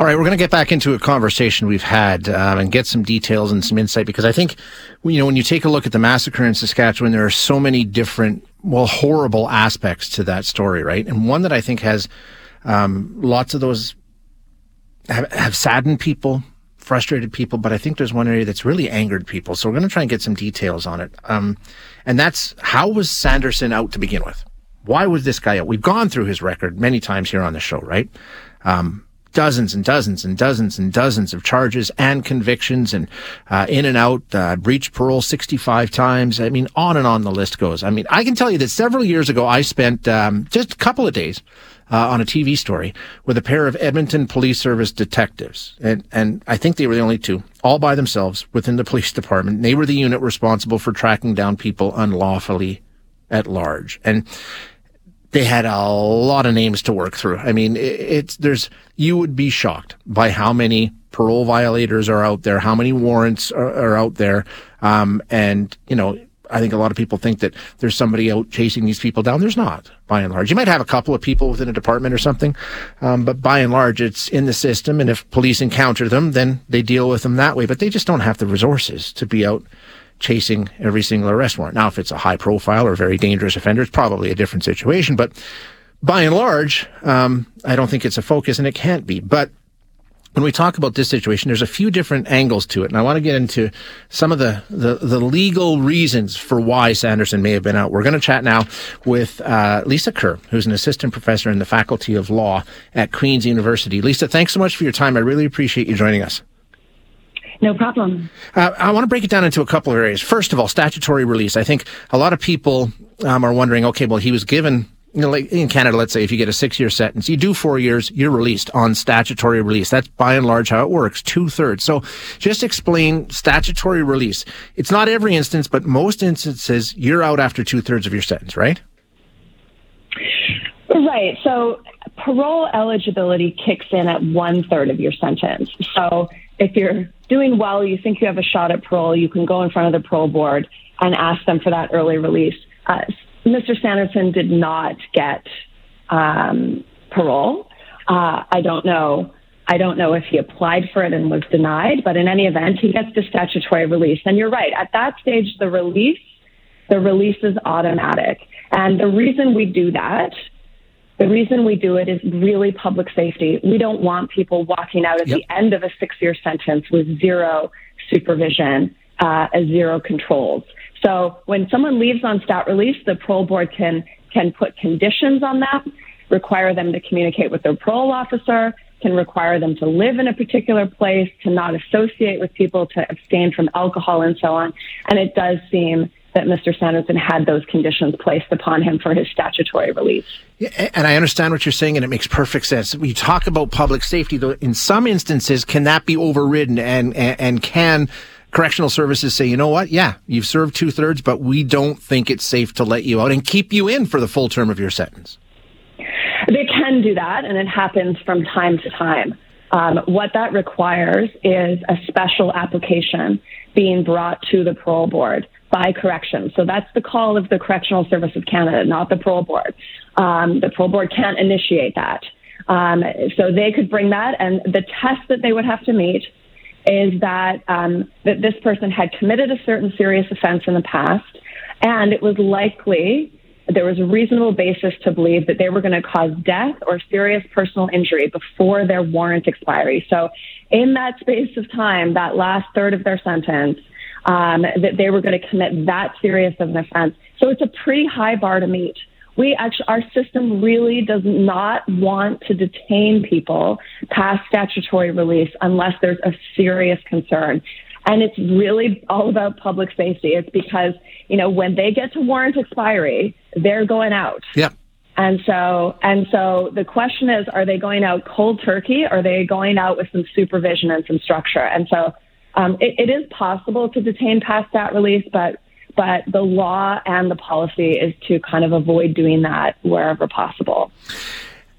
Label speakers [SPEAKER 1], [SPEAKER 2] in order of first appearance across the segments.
[SPEAKER 1] All right, we're going to get back into a conversation we've had um, and get some details and some insight because I think, you know, when you take a look at the massacre in Saskatchewan, there are so many different, well, horrible aspects to that story, right? And one that I think has um, lots of those have, have saddened people, frustrated people, but I think there's one area that's really angered people. So we're going to try and get some details on it. Um, and that's how was Sanderson out to begin with? Why was this guy out? We've gone through his record many times here on the show, right? Um, dozens and dozens and dozens and dozens of charges and convictions and uh, in and out, uh, breached parole 65 times. I mean, on and on the list goes. I mean, I can tell you that several years ago, I spent um, just a couple of days uh, on a TV story with a pair of Edmonton Police Service detectives. And, and I think they were the only two, all by themselves within the police department. They were the unit responsible for tracking down people unlawfully at large. And they had a lot of names to work through. I mean, it's, there's, you would be shocked by how many parole violators are out there, how many warrants are, are out there. Um, and, you know, I think a lot of people think that there's somebody out chasing these people down. There's not, by and large. You might have a couple of people within a department or something, um, but by and large, it's in the system. And if police encounter them, then they deal with them that way. But they just don't have the resources to be out chasing every single arrest warrant. Now, if it's a high profile or very dangerous offender, it's probably a different situation. But by and large, um, I don't think it's a focus, and it can't be. But when we talk about this situation, there's a few different angles to it, and I want to get into some of the, the, the legal reasons for why Sanderson may have been out. We're going to chat now with uh, Lisa Kerr, who's an assistant professor in the Faculty of Law at Queen's University. Lisa, thanks so much for your time. I really appreciate you joining us.
[SPEAKER 2] No problem.
[SPEAKER 1] Uh, I want to break it down into a couple of areas. First of all, statutory release. I think a lot of people um, are wondering, okay, well, he was given you know, like in Canada, let's say if you get a six year sentence, you do four years, you're released on statutory release. That's by and large how it works, two thirds. So just explain statutory release. It's not every instance, but most instances, you're out after two thirds of your sentence, right?
[SPEAKER 2] Right. So parole eligibility kicks in at one third of your sentence. So if you're doing well, you think you have a shot at parole, you can go in front of the parole board and ask them for that early release. Uh, Mr. Sanderson did not get um, parole. Uh, I don't know. I don't know if he applied for it and was denied, but in any event, he gets the statutory release. And you're right. At that stage, the release, the release is automatic. And the reason we do that the reason we do it is really public safety. We don't want people walking out at yep. the end of a six year sentence with zero supervision, uh, zero controls. So when someone leaves on stat release, the parole board can, can put conditions on that, require them to communicate with their parole officer, can require them to live in a particular place, to not associate with people, to abstain from alcohol and so on. And it does seem that Mr. Sanderson had those conditions placed upon him for his statutory release.
[SPEAKER 1] Yeah, and I understand what you're saying, and it makes perfect sense. We talk about public safety, though. In some instances, can that be overridden, and and, and can correctional services say, you know what? Yeah, you've served two thirds, but we don't think it's safe to let you out and keep you in for the full term of your sentence.
[SPEAKER 2] They can do that, and it happens from time to time. Um, what that requires is a special application being brought to the parole board by corrections. So that's the call of the Correctional Service of Canada, not the parole board. Um, the parole board can't initiate that. Um, so they could bring that, and the test that they would have to meet is that um, that this person had committed a certain serious offense in the past, and it was likely there was a reasonable basis to believe that they were going to cause death or serious personal injury before their warrant expiry. So, in that space of time, that last third of their sentence, um, that they were going to commit that serious of an offense. So it's a pretty high bar to meet. We actually, our system really does not want to detain people past statutory release unless there's a serious concern. And it's really all about public safety. It's because, you know, when they get to warrant expiry, they're going out.
[SPEAKER 1] Yep.
[SPEAKER 2] And so, and so the question is, are they going out cold turkey? Or are they going out with some supervision and some structure? And so, um, it, it is possible to detain past that release, but but the law and the policy is to kind of avoid doing that wherever possible.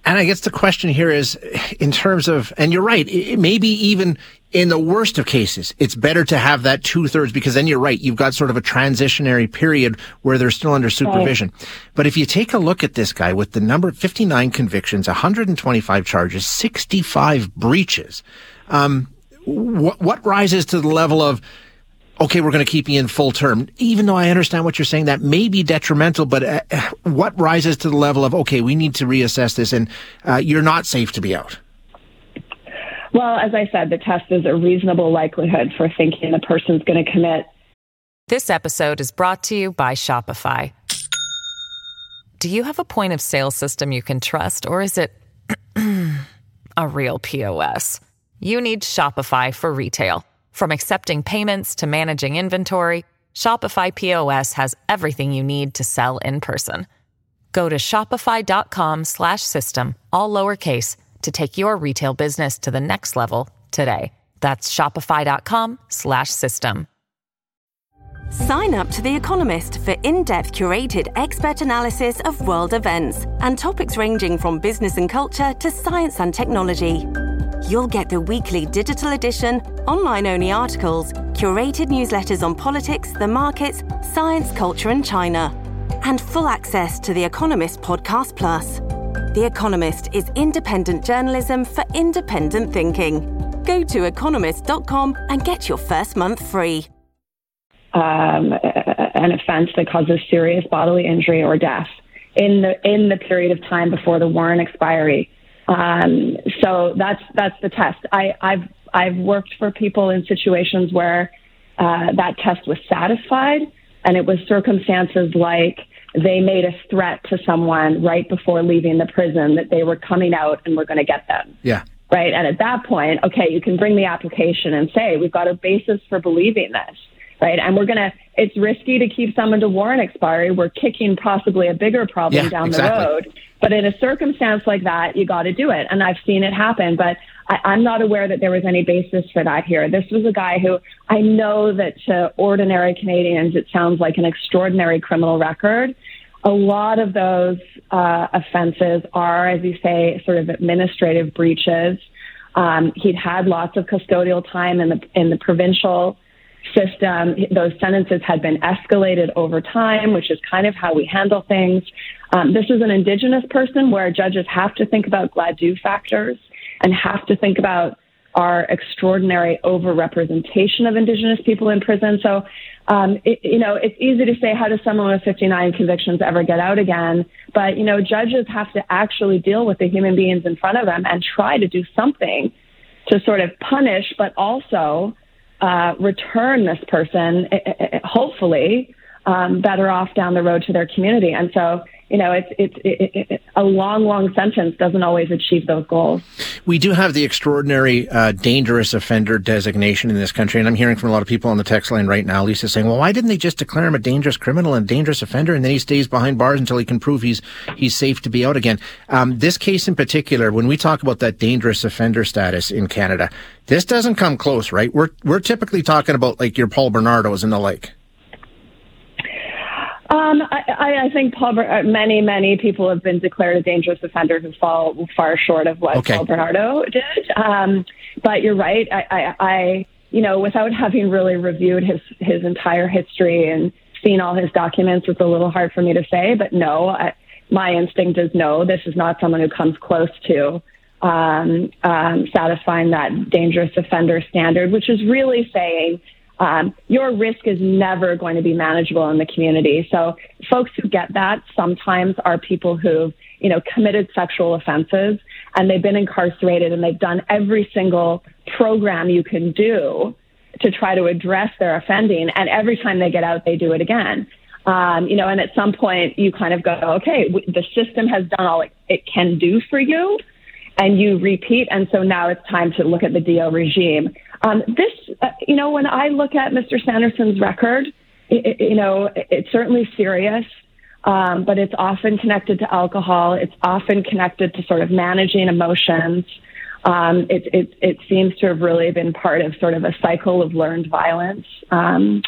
[SPEAKER 1] And I guess the question here is in terms of, and you're right, maybe even in the worst of cases, it's better to have that two thirds because then you're right. You've got sort of a transitionary period where they're still under supervision. Right. But if you take a look at this guy with the number 59 convictions, 125 charges, 65 breaches, um, what, what rises to the level of, okay, we're going to keep you in full term. Even though I understand what you're saying, that may be detrimental, but uh, what rises to the level of, okay, we need to reassess this and uh, you're not safe to be out?
[SPEAKER 2] Well, as I said, the test is a reasonable likelihood for thinking the person's going to commit.
[SPEAKER 3] This episode is brought to you by Shopify. Do you have a point of sale system you can trust, or is it a real POS? You need Shopify for retail. From accepting payments to managing inventory, Shopify POS has everything you need to sell in person. Go to shopify.com/system all lowercase to take your retail business to the next level today. That's shopify.com/system.
[SPEAKER 4] Sign up to The Economist for in-depth curated expert analysis of world events and topics ranging from business and culture to science and technology. You'll get the weekly digital edition, online only articles, curated newsletters on politics, the markets, science, culture, and China, and full access to The Economist Podcast Plus. The Economist is independent journalism for independent thinking. Go to economist.com and get your first month free.
[SPEAKER 2] Um, an offense that causes serious bodily injury or death in the in the period of time before the warrant expiry um, so that's that's the test. I, have I've worked for people in situations where uh, that test was satisfied, and it was circumstances like they made a threat to someone right before leaving the prison that they were coming out and were going to get them.
[SPEAKER 1] Yeah.
[SPEAKER 2] Right. And at that point, okay, you can bring the application and say, we've got a basis for believing this. Right. And we're going to, it's risky to keep someone to warrant expiry. We're kicking possibly a bigger problem
[SPEAKER 1] yeah,
[SPEAKER 2] down
[SPEAKER 1] exactly.
[SPEAKER 2] the road. But in a circumstance like that, you got to do it. And I've seen it happen, but I, am not aware that there was any basis for that here. This was a guy who I know that to ordinary Canadians, it sounds like an extraordinary criminal record. A lot of those uh, offenses are, as you say, sort of administrative breaches. Um, he'd had lots of custodial time in the in the provincial system. Those sentences had been escalated over time, which is kind of how we handle things. Um, this is an Indigenous person where judges have to think about Gladue factors and have to think about our extraordinary overrepresentation of Indigenous people in prison. So, um, it, you know, it's easy to say, how does someone with 59 convictions ever get out again? But, you know, judges have to actually deal with the human beings in front of them and try to do something to sort of punish, but also uh, return this person, eh, eh, eh, hopefully, um, better off down the road to their community. And so, you know, it's it's it, it, a long, long sentence doesn't always achieve those goals.
[SPEAKER 1] We do have the extraordinary uh, dangerous offender designation in this country, and I'm hearing from a lot of people on the text line right now. Lisa saying, "Well, why didn't they just declare him a dangerous criminal and dangerous offender, and then he stays behind bars until he can prove he's he's safe to be out again?" Um, this case in particular, when we talk about that dangerous offender status in Canada, this doesn't come close, right? We're we're typically talking about like your Paul Bernardos and the like.
[SPEAKER 2] Um, I, I think Paul, uh, many, many people have been declared a dangerous offender who fall far short of what
[SPEAKER 1] okay.
[SPEAKER 2] Paul Bernardo did. Um, but you're right. I, I, I, you know, without having really reviewed his his entire history and seen all his documents, it's a little hard for me to say. But no, I, my instinct is no. This is not someone who comes close to um, um, satisfying that dangerous offender standard, which is really saying um, your risk is never going to be manageable in the community. So folks who get that sometimes are people who've, you know, committed sexual offenses and they've been incarcerated and they've done every single program you can do to try to address their offending. And every time they get out, they do it again. Um, you know, and at some point you kind of go, okay, the system has done all it, it can do for you and you repeat. And so now it's time to look at the DO regime. Um, this, uh, you know, when I look at Mr. Sanderson's record, it, it, you know, it's certainly serious. Um, but it's often connected to alcohol. It's often connected to sort of managing emotions. Um, it, it, it seems to have really been part of sort of a cycle of learned violence, um,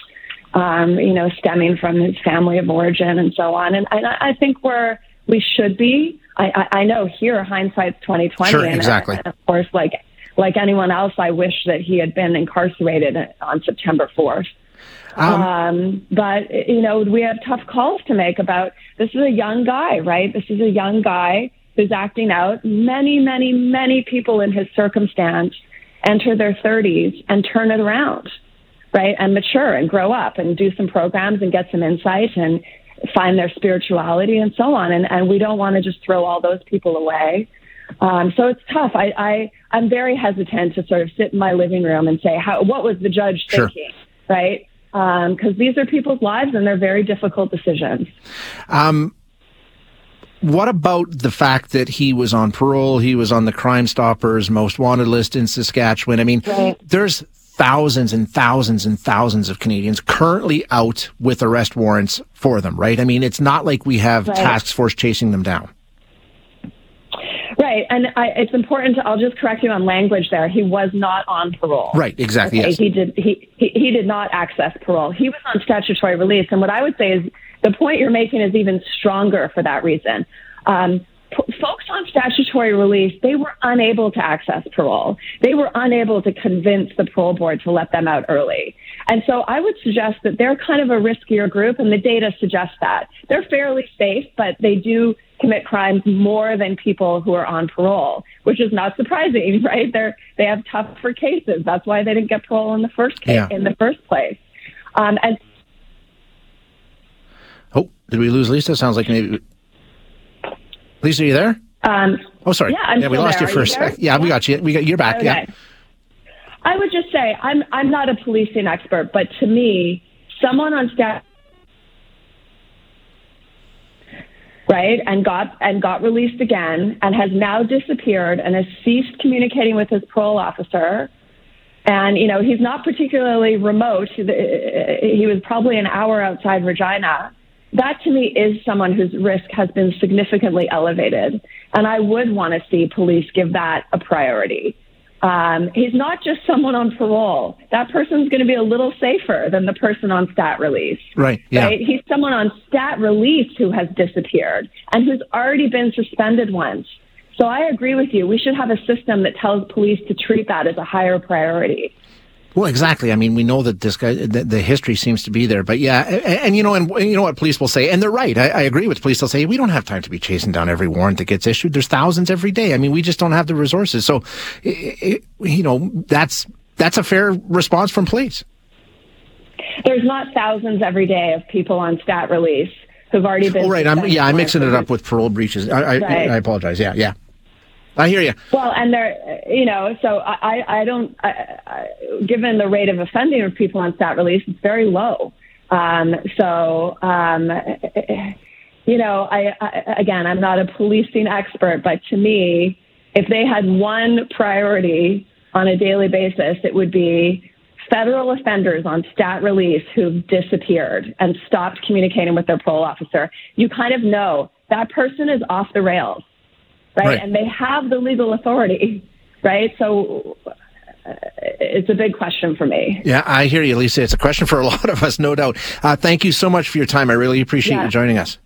[SPEAKER 2] um, you know, stemming from his family of origin and so on. And, and I think we're, we should be. I, I, I know here hindsight's twenty twenty.
[SPEAKER 1] Sure, exactly.
[SPEAKER 2] And, and of course, like like anyone else, I wish that he had been incarcerated on September fourth. Um, um, but you know, we have tough calls to make about this is a young guy, right? This is a young guy who's acting out. Many, many, many people in his circumstance enter their 30s and turn it around, right? And mature and grow up and do some programs and get some insight and find their spirituality and so on. And, and we don't want to just throw all those people away. Um, so it's tough. I, I, I'm very hesitant to sort of sit in my living room and say, how, what was the judge thinking, right? Because um, these are people's lives and they're very difficult decisions.
[SPEAKER 1] Um, what about the fact that he was on parole? He was on the Crime Stoppers most wanted list in Saskatchewan. I mean, right. there's thousands and thousands and thousands of Canadians currently out with arrest warrants for them, right? I mean, it's not like we have right. task force chasing them down.
[SPEAKER 2] Right, and I, it's important to. I'll just correct you on language there. He was not on parole.
[SPEAKER 1] Right, exactly. Okay? Yes.
[SPEAKER 2] He did. He, he he did not access parole. He was on statutory release, and what I would say is the point you're making is even stronger for that reason. Um, p- folks on statutory release, they were unable to access parole. They were unable to convince the parole board to let them out early. And so I would suggest that they're kind of a riskier group, and the data suggests that. They're fairly safe, but they do commit crimes more than people who are on parole, which is not surprising, right? They're they have tougher cases. That's why they didn't get parole in the first case, yeah. in the first place. Um, and
[SPEAKER 1] oh, did we lose Lisa? Sounds like maybe. Lisa, are you there?
[SPEAKER 2] Um,
[SPEAKER 1] oh, sorry.
[SPEAKER 2] Yeah, I'm
[SPEAKER 1] yeah we lost
[SPEAKER 2] there.
[SPEAKER 1] you for a sec. Yeah, we got you. We got you're back. Okay. Yeah.
[SPEAKER 2] I would just say I'm I'm not a policing expert, but to me, someone on staff right and got and got released again and has now disappeared and has ceased communicating with his parole officer. And you know he's not particularly remote. He was probably an hour outside regina. That to me is someone whose risk has been significantly elevated. And i would want to see police give that a priority um, he's not just someone on parole. That person's going to be a little safer than the person on stat release.
[SPEAKER 1] Right. Yeah.
[SPEAKER 2] Right? He's someone on stat release who has disappeared and who's already been suspended once. So I agree with you. We should have a system that tells police to treat that as a higher priority.
[SPEAKER 1] Well, exactly. I mean, we know that this guy, the, the history seems to be there, but yeah, and, and, you know, and, you know what police will say, and they're right. I, I, agree with police. They'll say we don't have time to be chasing down every warrant that gets issued. There's thousands every day. I mean, we just don't have the resources. So, it, it, you know, that's that's a fair response from police.
[SPEAKER 2] There's not thousands every day of people on stat release who've already been.
[SPEAKER 1] Oh, right. I'm, yeah, I'm mixing it up with parole breaches. I, I, right. I apologize. Yeah, yeah. I hear you.
[SPEAKER 2] Well, and there, you know, so I, I don't, I, I, given the rate of offending of people on stat release, it's very low. Um, so, um, you know, I, I, again, I'm not a policing expert, but to me, if they had one priority on a daily basis, it would be federal offenders on stat release who've disappeared and stopped communicating with their parole officer. You kind of know that person is off the rails right? right? And they have the legal authority, right? So uh, it's a big question for me.
[SPEAKER 1] Yeah, I hear you, Lisa. It's a question for a lot of us, no doubt. Uh, thank you so much for your time. I really appreciate yeah. you joining us.